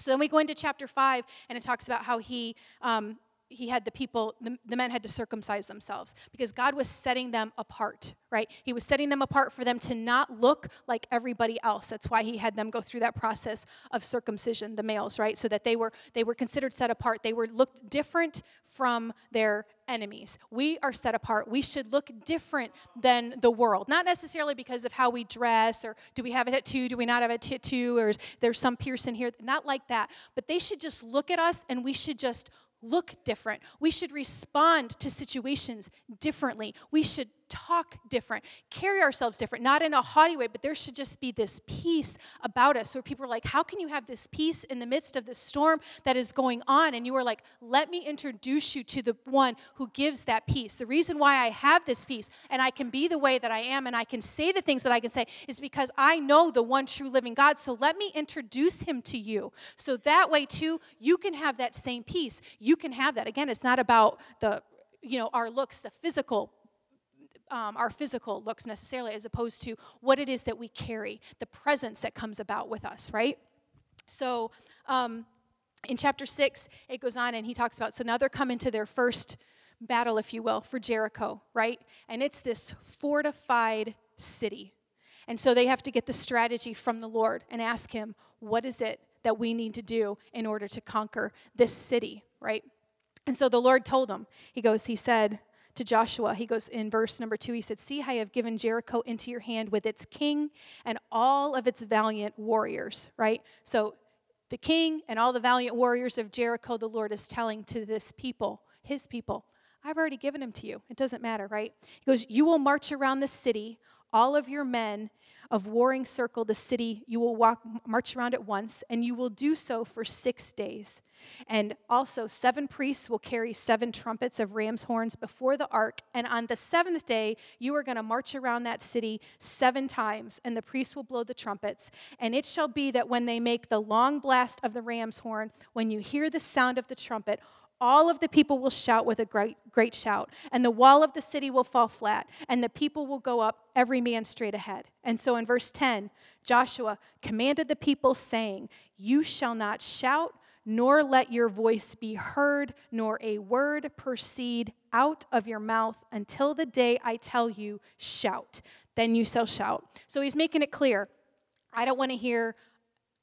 So then we go into chapter 5, and it talks about how he, um, he had the people, the, the men had to circumcise themselves because God was setting them apart, right? He was setting them apart for them to not look like everybody else. That's why he had them go through that process of circumcision, the males, right? So that they were they were considered set apart. They were looked different from their enemies. We are set apart. We should look different than the world. Not necessarily because of how we dress or do we have a tattoo, do we not have a tattoo, or is there some piercing here. Not like that. But they should just look at us and we should just look different. We should respond to situations differently. We should talk different, carry ourselves different, not in a haughty way, but there should just be this peace about us where people are like, How can you have this peace in the midst of the storm that is going on? And you are like, Let me introduce you to the one who gives that peace. The reason why I have this peace and I can be the way that I am and I can say the things that I can say is because I know the one true living God. So let me introduce him to you. So that way, too, you can have that same peace. You can have that. Again, it's not about the you know our looks the physical um, our physical looks necessarily, as opposed to what it is that we carry, the presence that comes about with us, right? So um, in chapter six, it goes on and he talks about so now they're coming to their first battle, if you will, for Jericho, right? And it's this fortified city. And so they have to get the strategy from the Lord and ask him, what is it that we need to do in order to conquer this city, right? And so the Lord told them, He goes, He said, to Joshua. He goes in verse number two, he said, See, I have given Jericho into your hand with its king and all of its valiant warriors, right? So the king and all the valiant warriors of Jericho, the Lord is telling to this people, his people, I've already given him to you. It doesn't matter, right? He goes, You will march around the city, all of your men of warring circle the city. You will walk, march around it once, and you will do so for six days. And also, seven priests will carry seven trumpets of ram's horns before the ark. And on the seventh day, you are going to march around that city seven times, and the priests will blow the trumpets. And it shall be that when they make the long blast of the ram's horn, when you hear the sound of the trumpet, all of the people will shout with a great, great shout, and the wall of the city will fall flat, and the people will go up, every man straight ahead. And so in verse 10, Joshua commanded the people, saying, You shall not shout, nor let your voice be heard, nor a word proceed out of your mouth until the day I tell you, shout. Then you shall shout. So he's making it clear I don't want to hear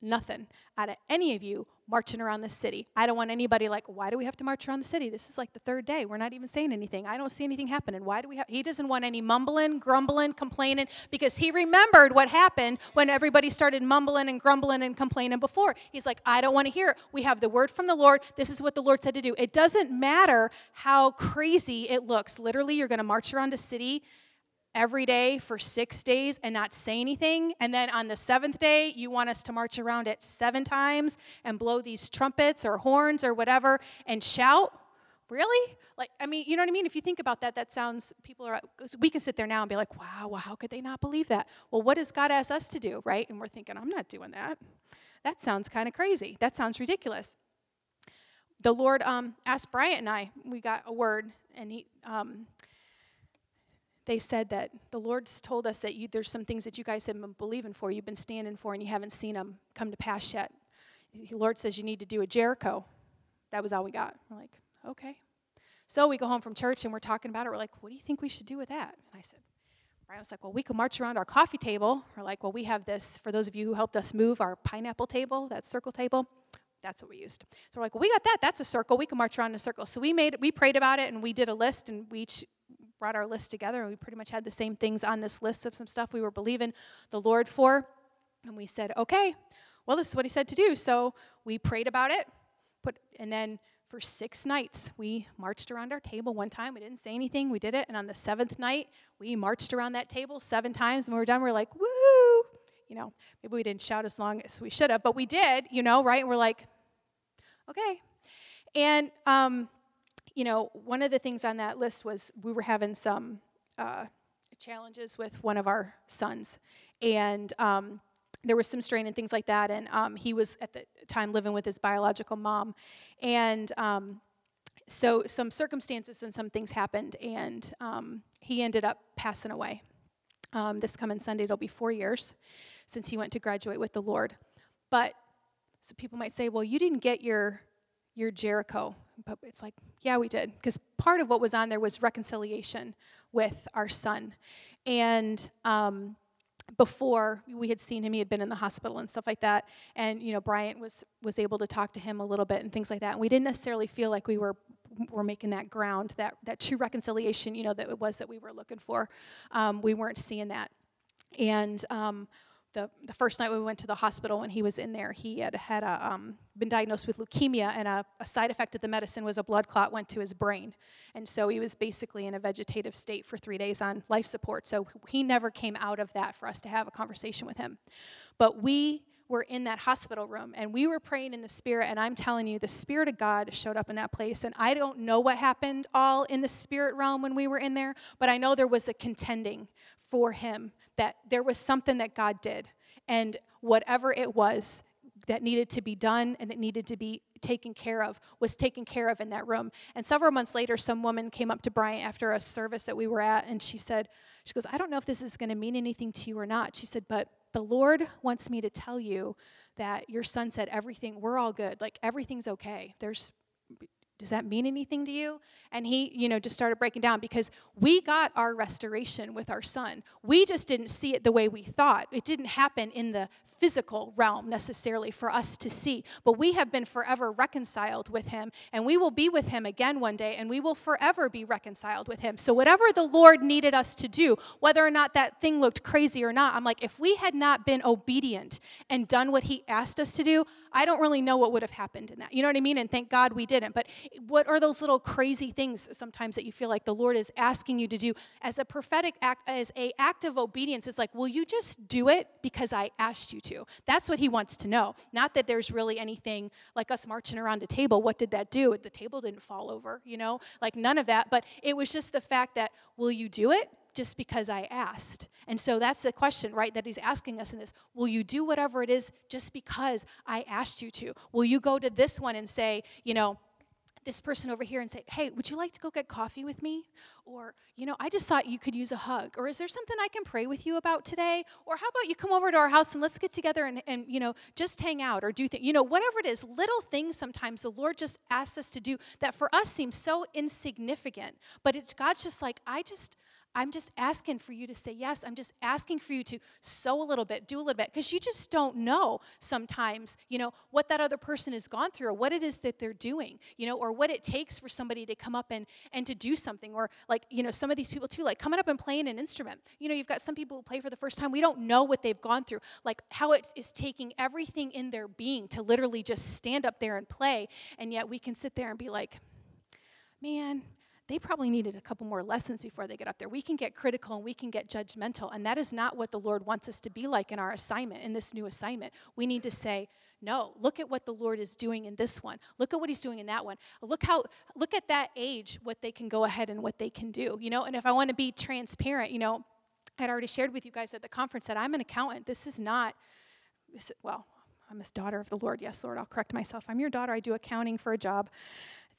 nothing out of any of you marching around the city. I don't want anybody like, why do we have to march around the city? This is like the third day. We're not even saying anything. I don't see anything happening. Why do we have? He doesn't want any mumbling, grumbling, complaining because he remembered what happened when everybody started mumbling and grumbling and complaining before. He's like, I don't want to hear it. We have the word from the Lord. This is what the Lord said to do. It doesn't matter how crazy it looks. Literally, you're going to march around a city every day for six days and not say anything. And then on the seventh day, you want us to march around it seven times and blow these trumpets or horns or whatever and shout? Really? Like, I mean, you know what I mean? If you think about that, that sounds, people are, we can sit there now and be like, wow, well, how could they not believe that? Well, what does God ask us to do, right? And we're thinking, I'm not doing that. That sounds kind of crazy. That sounds ridiculous. The Lord um, asked Bryant and I, we got a word, and he, um, they said that the Lord's told us that you, there's some things that you guys have been believing for, you've been standing for, and you haven't seen them come to pass yet. The Lord says you need to do a Jericho. That was all we got. We're like, okay. So we go home from church and we're talking about it. We're like, what do you think we should do with that? And I said, Brian was like, well, we could march around our coffee table. We're like, well, we have this, for those of you who helped us move our pineapple table, that circle table. That's what we used. So we're like, well, we got that. That's a circle. We can march around in a circle. So we made, we prayed about it and we did a list and we each brought our list together and we pretty much had the same things on this list of some stuff we were believing the Lord for. And we said, okay, well, this is what he said to do. So we prayed about it, put, and then for six nights, we marched around our table one time. We didn't say anything, we did it. And on the seventh night, we marched around that table seven times. And when we were done, we are like, woo! You know, maybe we didn't shout as long as we should have, but we did, you know, right? And we're like, okay. And um, you know, one of the things on that list was we were having some uh, challenges with one of our sons, and um, there was some strain and things like that. And um, he was at the time living with his biological mom, and um, so some circumstances and some things happened, and um, he ended up passing away. Um, this coming Sunday, it'll be four years since he went to graduate with the Lord. But so people might say, well, you didn't get your your Jericho. But it's like, yeah, we did. Because part of what was on there was reconciliation with our son. And um, before we had seen him, he had been in the hospital and stuff like that. And, you know, Bryant was, was able to talk to him a little bit and things like that. And we didn't necessarily feel like we were were making that ground, that, that true reconciliation, you know, that it was that we were looking for. Um, we weren't seeing that. And um, the, the first night we went to the hospital when he was in there, he had had a, um, been diagnosed with leukemia, and a, a, side effect of the medicine was a blood clot went to his brain. And so he was basically in a vegetative state for three days on life support. So he never came out of that for us to have a conversation with him. But we were in that hospital room and we were praying in the spirit and i'm telling you the spirit of god showed up in that place and i don't know what happened all in the spirit realm when we were in there but i know there was a contending for him that there was something that God did. And whatever it was that needed to be done and it needed to be taken care of was taken care of in that room. And several months later, some woman came up to Bryant after a service that we were at and she said, She goes, I don't know if this is going to mean anything to you or not. She said, But the Lord wants me to tell you that your son said everything, we're all good. Like everything's okay. There's does that mean anything to you? And he, you know, just started breaking down because we got our restoration with our son. We just didn't see it the way we thought. It didn't happen in the physical realm necessarily for us to see, but we have been forever reconciled with him, and we will be with him again one day, and we will forever be reconciled with him. So, whatever the Lord needed us to do, whether or not that thing looked crazy or not, I'm like, if we had not been obedient and done what he asked us to do, I don't really know what would have happened in that. You know what I mean? And thank God we didn't. But what are those little crazy things sometimes that you feel like the Lord is asking you to do as a prophetic act, as a act of obedience? It's like, will you just do it because I asked you to? That's what He wants to know. Not that there's really anything like us marching around a table. What did that do? The table didn't fall over. You know, like none of that. But it was just the fact that, will you do it? Just because I asked. And so that's the question, right, that he's asking us in this. Will you do whatever it is just because I asked you to? Will you go to this one and say, you know, this person over here and say, Hey, would you like to go get coffee with me? Or, you know, I just thought you could use a hug. Or is there something I can pray with you about today? Or how about you come over to our house and let's get together and, and you know, just hang out or do things, you know, whatever it is, little things sometimes the Lord just asks us to do that for us seems so insignificant. But it's God's just like, I just, I'm just asking for you to say yes. I'm just asking for you to sow a little bit, do a little bit, because you just don't know sometimes, you know, what that other person has gone through or what it is that they're doing, you know, or what it takes for somebody to come up and, and to do something. Or like, you know, some of these people too, like coming up and playing an instrument. You know, you've got some people who play for the first time. We don't know what they've gone through, like how it is taking everything in their being to literally just stand up there and play. And yet we can sit there and be like, man, they probably needed a couple more lessons before they get up there. We can get critical and we can get judgmental, and that is not what the Lord wants us to be like in our assignment, in this new assignment. We need to say, no, look at what the Lord is doing in this one. Look at what he's doing in that one. Look how look at that age what they can go ahead and what they can do. You know, and if I want to be transparent, you know, I'd already shared with you guys at the conference that I'm an accountant. This is not this, well, I'm a daughter of the Lord. Yes, Lord, I'll correct myself. I'm your daughter. I do accounting for a job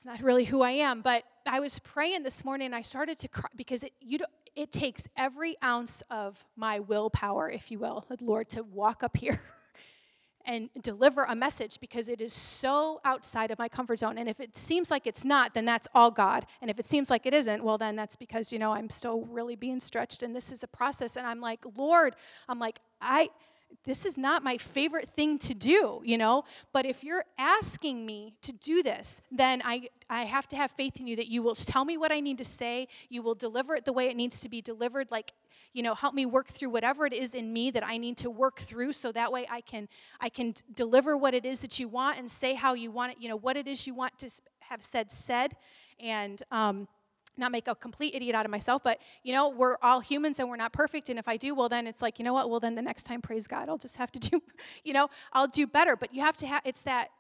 it's not really who I am. But I was praying this morning and I started to cry because it, you it takes every ounce of my willpower, if you will, Lord, to walk up here (laughs) and deliver a message because it is so outside of my comfort zone. And if it seems like it's not, then that's all God. And if it seems like it isn't, well, then that's because, you know, I'm still really being stretched and this is a process. And I'm like, Lord, I'm like, I this is not my favorite thing to do, you know? But if you're asking me to do this, then I, I have to have faith in you that you will tell me what I need to say. You will deliver it the way it needs to be delivered. Like, you know, help me work through whatever it is in me that I need to work through so that way I can, I can deliver what it is that you want and say how you want it, you know, what it is you want to have said, said. And, um, not make a complete idiot out of myself, but you know, we're all humans and we're not perfect. And if I do, well, then it's like, you know what? Well, then the next time, praise God, I'll just have to (laughs) do, you know, I'll do better. But you have to have, it's that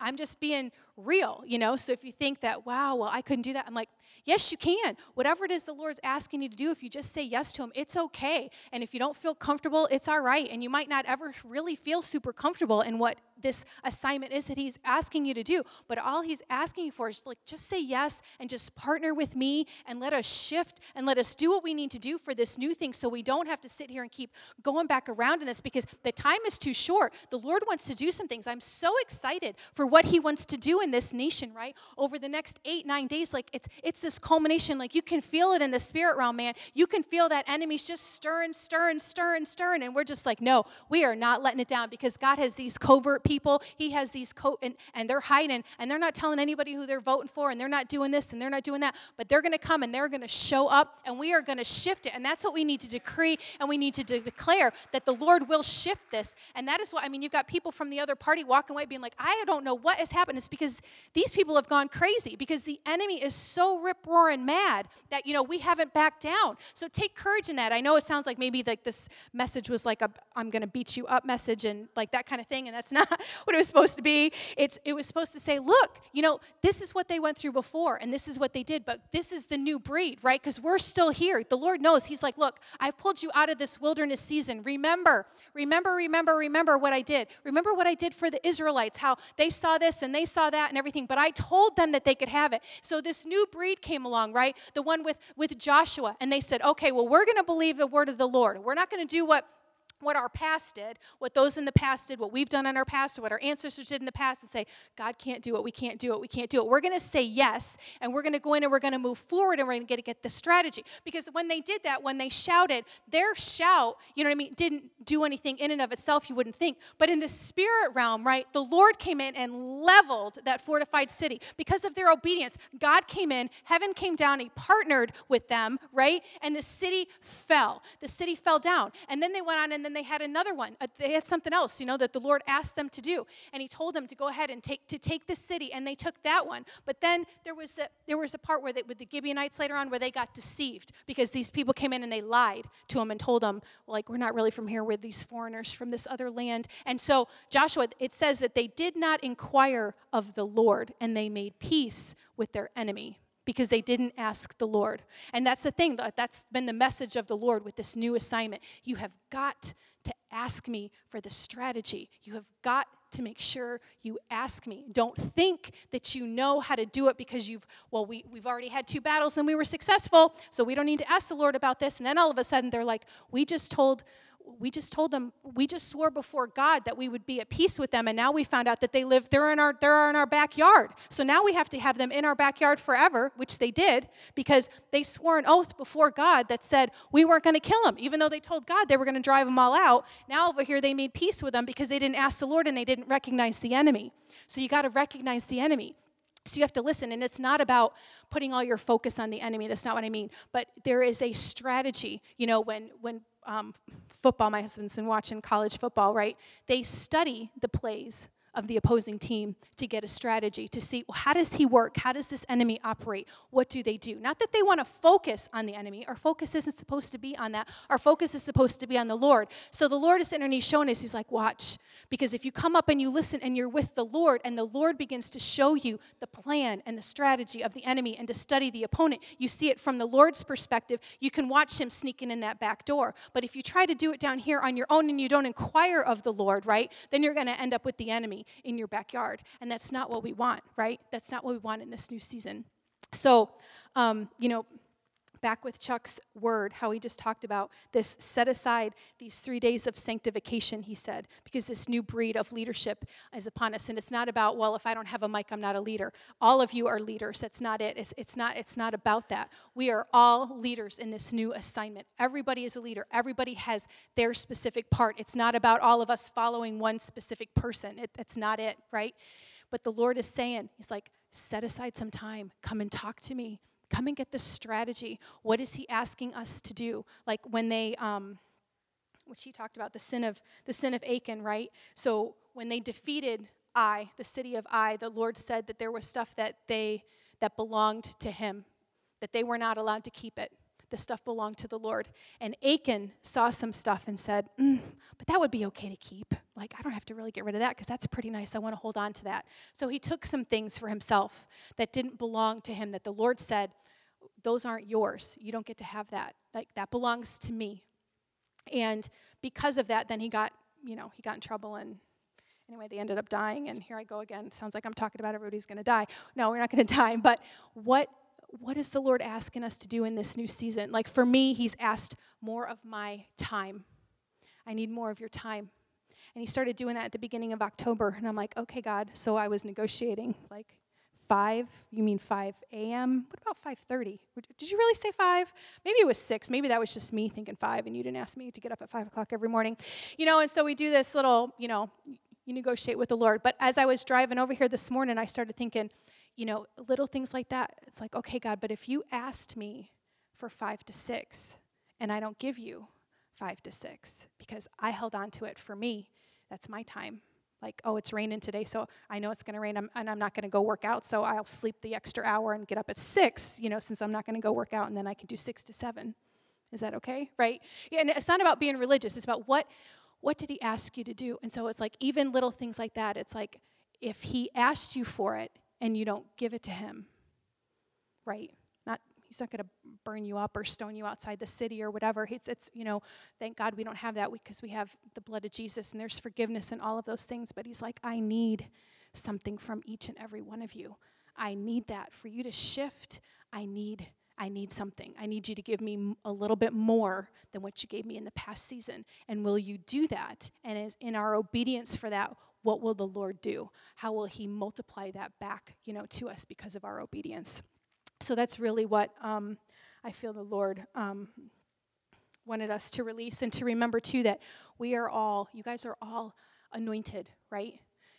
I'm just being real, you know? So if you think that, wow, well, I couldn't do that, I'm like, yes, you can. Whatever it is the Lord's asking you to do, if you just say yes to Him, it's okay. And if you don't feel comfortable, it's all right. And you might not ever really feel super comfortable in what this assignment is that He's asking you to do. But all He's asking you for is like, just say yes and just partner with me and let us shift and let us do what we need to do for this new thing so we don't have to sit here and keep going back around in this because the time is too short. The Lord wants to do some things. I'm so excited for what He wants to do in this nation, right? Over the next eight, nine days, like it's it's this culmination. Like you can feel it in the spirit realm, man. You can feel that enemy's just stirring, stirring, stirring, stirring. And we're just like, no, we are not letting it down because God has these covert people. He has these co and, and they're hiding and they're not telling anybody who they're voting for and they're not doing this and they're not doing that. But they're gonna come and they're gonna show up and we are gonna shift it. And that's what we need to decree and we need to de- declare that the Lord will shift this. And that is what I mean, you've got people from the other party walking away being like, I don't know what has happened. It's because these people have gone crazy because the enemy is so rip roaring mad that, you know, we haven't backed down. So take courage in that. I know it sounds like maybe like this message was like a I'm going to beat you up message and like that kind of thing. And that's (laughs) not what it was supposed to be. It's, it was supposed to say, look, you know, this is what they went through before and this is what they did, but this is the new breed, right? Because we're still here. The Lord knows. He's like, look, I've pulled you out of this wilderness season. Remember, remember, remember, remember what I did. Remember what I did for the Israelites, how they saw this and they saw that and everything, but I told them that they could have it. So this new breed came along, right? The one with, with Joshua. And they said, okay, well, we're going to believe the word of the Lord. We're not going to do what what our past did, what those in the past did, what we've done in our past, or what our ancestors did in the past, and say, God can't do it, we can't do it, we can't do it. We're going to say yes, and we're going to go in and we're going to move forward, and we're going to get the strategy. Because when they did that, when they shouted, their shout, you know what I mean, didn't do anything in and of itself, you wouldn't think. But in the spirit realm, right, the Lord came in and leveled that fortified city. Because of their obedience, God came in, heaven came down, He partnered with them, right, and the city fell. The city fell down. And then they went on and then they had another one. Uh, they had something else, you know, that the Lord asked them to do. And he told them to go ahead and take to take the city, and they took that one. But then there was a, there was a part where they, with the Gibeonites later on where they got deceived because these people came in and they lied to them and told them like we're not really from here, we're these foreigners from this other land. And so Joshua, it says that they did not inquire of the Lord, and they made peace with their enemy because they didn't ask the Lord. And that's the thing, that's been the message of the Lord with this new assignment. You have got to ask me for the strategy. You have got to make sure you ask me. Don't think that you know how to do it because you've, well, we, we've already had two battles and we were successful, so we don't need to ask the Lord about this. And then all of a sudden they're like, we just told we just told them we just swore before god that we would be at peace with them and now we found out that they live they're in our they're in our backyard so now we have to have them in our backyard forever which they did because they swore an oath before god that said we weren't going to kill them even though they told god they were going to drive them all out now over here they made peace with them because they didn't ask the lord and they didn't recognize the enemy so you got to recognize the enemy so you have to listen, and it's not about putting all your focus on the enemy. That's not what I mean. But there is a strategy. You know, when when um, football, my husband's been watching college football, right? They study the plays of the opposing team to get a strategy to see well, how does he work how does this enemy operate what do they do? Not that they want to focus on the enemy our focus isn't supposed to be on that our focus is supposed to be on the lord. So the lord is he's showing us he's like watch because if you come up and you listen and you're with the lord and the lord begins to show you the plan and the strategy of the enemy and to study the opponent you see it from the lord's perspective you can watch him sneaking in that back door. But if you try to do it down here on your own and you don't inquire of the lord right then you're going to end up with the enemy in your backyard. And that's not what we want, right? That's not what we want in this new season. So, um, you know, back with Chuck's word, how he just talked about this set aside these three days of sanctification, he said, because this new breed of leadership is upon us. And it's not about, well, if I don't have a mic, I'm not a leader. All of you are leaders. That's not it. It's, it's, not, it's not about that. We are all leaders in this new assignment. Everybody is a leader, everybody has their specific part. It's not about all of us following one specific person. It, it's not it, right? But the Lord is saying, He's like, set aside some time, come and talk to me come and get the strategy. What is he asking us to do? Like when they, um, which he talked about the sin of the sin of Achan, right? So when they defeated Ai, the city of Ai, the Lord said that there was stuff that they that belonged to him, that they were not allowed to keep it. The stuff belonged to the Lord. And Achan saw some stuff and said, mm, but that would be okay to keep. Like, I don't have to really get rid of that because that's pretty nice. I want to hold on to that. So he took some things for himself that didn't belong to him, that the Lord said, those aren't yours. You don't get to have that. Like, that belongs to me. And because of that, then he got, you know, he got in trouble and anyway, they ended up dying, and here I go again. Sounds like I'm talking about everybody's going to die. No, we're not going (laughs) to die. But what what is the Lord asking us to do in this new season? Like for me, He's asked more of my time. I need more of your time. And He started doing that at the beginning of October. And I'm like, okay, God. So I was negotiating, like, 5 you mean 5 a.m what about 5.30 did you really say 5 maybe it was 6 maybe that was just me thinking 5 and you didn't ask me to get up at 5 o'clock every morning you know and so we do this little you know you negotiate with the lord but as i was driving over here this morning i started thinking you know, little things like that. It's like, okay, God, but if you asked me for five to six and I don't give you five to six because I held on to it for me, that's my time. Like, oh, it's raining today, so I know it's going to rain, and I'm not going to go work out, so I'll sleep the extra hour and get up at six, you know, since I'm not going to go work out, and then I can do six to seven. Is that okay? Right? Yeah, and it's not about being religious, it's about what what did he ask you to do? And so it's like even little things like that. It's like if he asked you for it and you don't give it to him, right? Not he's not going to burn you up or stone you outside the city or whatever. It's, it's you know, thank God we don't have that because we have the blood of Jesus and there's forgiveness and all of those things. But he's like, I need something from each and every one of you. I need that for you to shift. I need I need something. I need you to give me a little bit more than what you gave me in the past season. And will you do that? And in our obedience for that, what will the Lord do? How will He multiply that back, you know, to us because of our obedience? So that's really what um, I feel the Lord um, wanted us to release and to remember too that we are all, you guys are all anointed, right?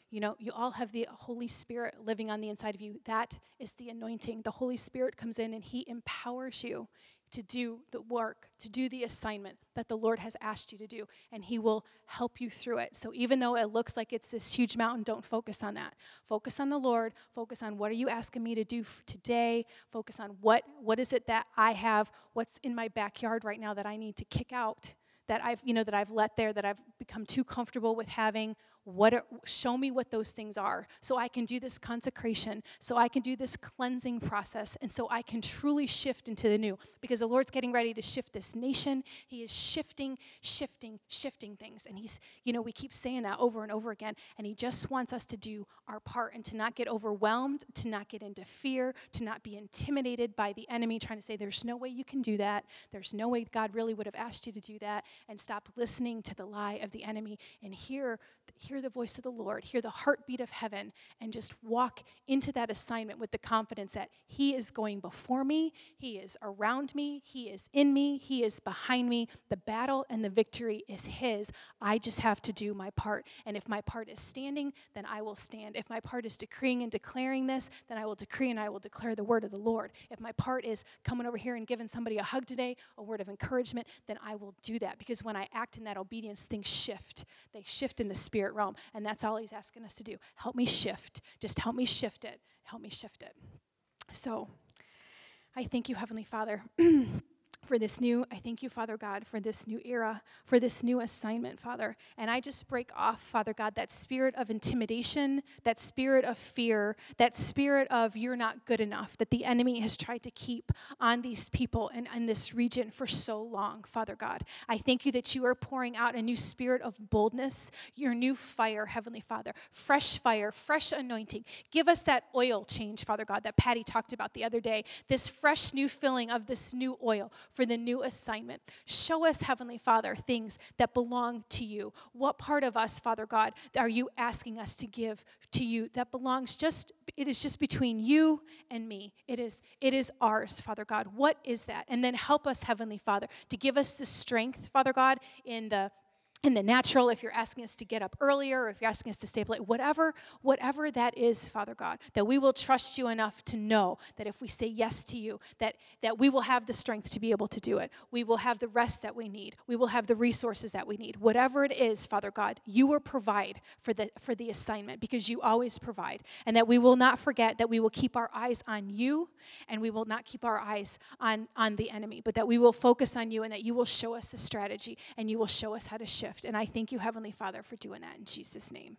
You know, you all have the Holy Spirit living on the inside of you. That is the anointing. The Holy Spirit comes in and He empowers you to do the work, to do the assignment that the Lord has asked you to do, and He will help you through it. So even though it looks like it's this huge mountain, don't focus on that. Focus on the Lord. Focus on what are you asking me to do today. Focus on what what is it that I have, what's in my backyard right now that I need to kick out, that I've you know that I've let there, that I've become too comfortable with having what are, show me what those things are so i can do this consecration so i can do this cleansing process and so i can truly shift into the new because the lord's getting ready to shift this nation. He is shifting shifting shifting things. And he's you know we keep saying that over and over again. And he just wants us to do our part and to not get overwhelmed to not get into fear to not be intimidated by the enemy trying to say there's no way you can do that. There's no way god really would have asked you to do that. And stop listening to the lie of the enemy. And hear hear the voice of the Lord, hear the heartbeat of heaven, and just walk into that assignment with the confidence that He is going before me, He is around me, He is in me, He is behind me. The battle and the victory is His. I just have to do my part. And if my part is standing, then I will stand. If my part is decreeing and declaring this, then I will decree and I will declare the word of the Lord. If my part is coming over here and giving somebody a hug today, a word of encouragement, then I will do that. Because when I act in that obedience, things shift. They shift in the spirit realm. And that's all he's asking us to do. Help me shift. Just help me shift it. Help me shift it. So I thank you, Heavenly Father. (clears throat) for this new, I thank you, Father God, for this new era, for this new assignment, Father. And I just break off, Father God, that spirit of intimidation, that spirit of fear, that spirit of you're not good enough that the enemy has tried to keep on these people and in this region for so long, Father God. I thank you that you are pouring out a new spirit of boldness, your new fire, Heavenly Father, fresh fire, fresh anointing. Give us that oil change, Father God, that Patty talked about the other day, this fresh new filling of this new oil for the new assignment. Show us, Heavenly Father, things that belong to you. What part of us, Father God, are you asking us to give to you that belongs just it is just between you and me. It is it is ours, Father God. What is that? And then help us, Heavenly Father, to give us the strength, Father God, in the in the natural, if you're asking us to get up earlier, if you're asking us to stay late, whatever, whatever that is, Father God, that we will trust you enough to know that if we say yes to you, that, that we will have the strength to be able to do it. We will have the rest that we need. We will have the resources that we need. Whatever it is, Father God, you will provide for the for the assignment because you always provide. And that we will not forget that we will keep our eyes on you and we will not keep our eyes on, on the enemy, but that we will focus on you and that you will show us the strategy and you will show us how to shift shift. And I thank you, Heavenly Father, for doing that in Jesus' name.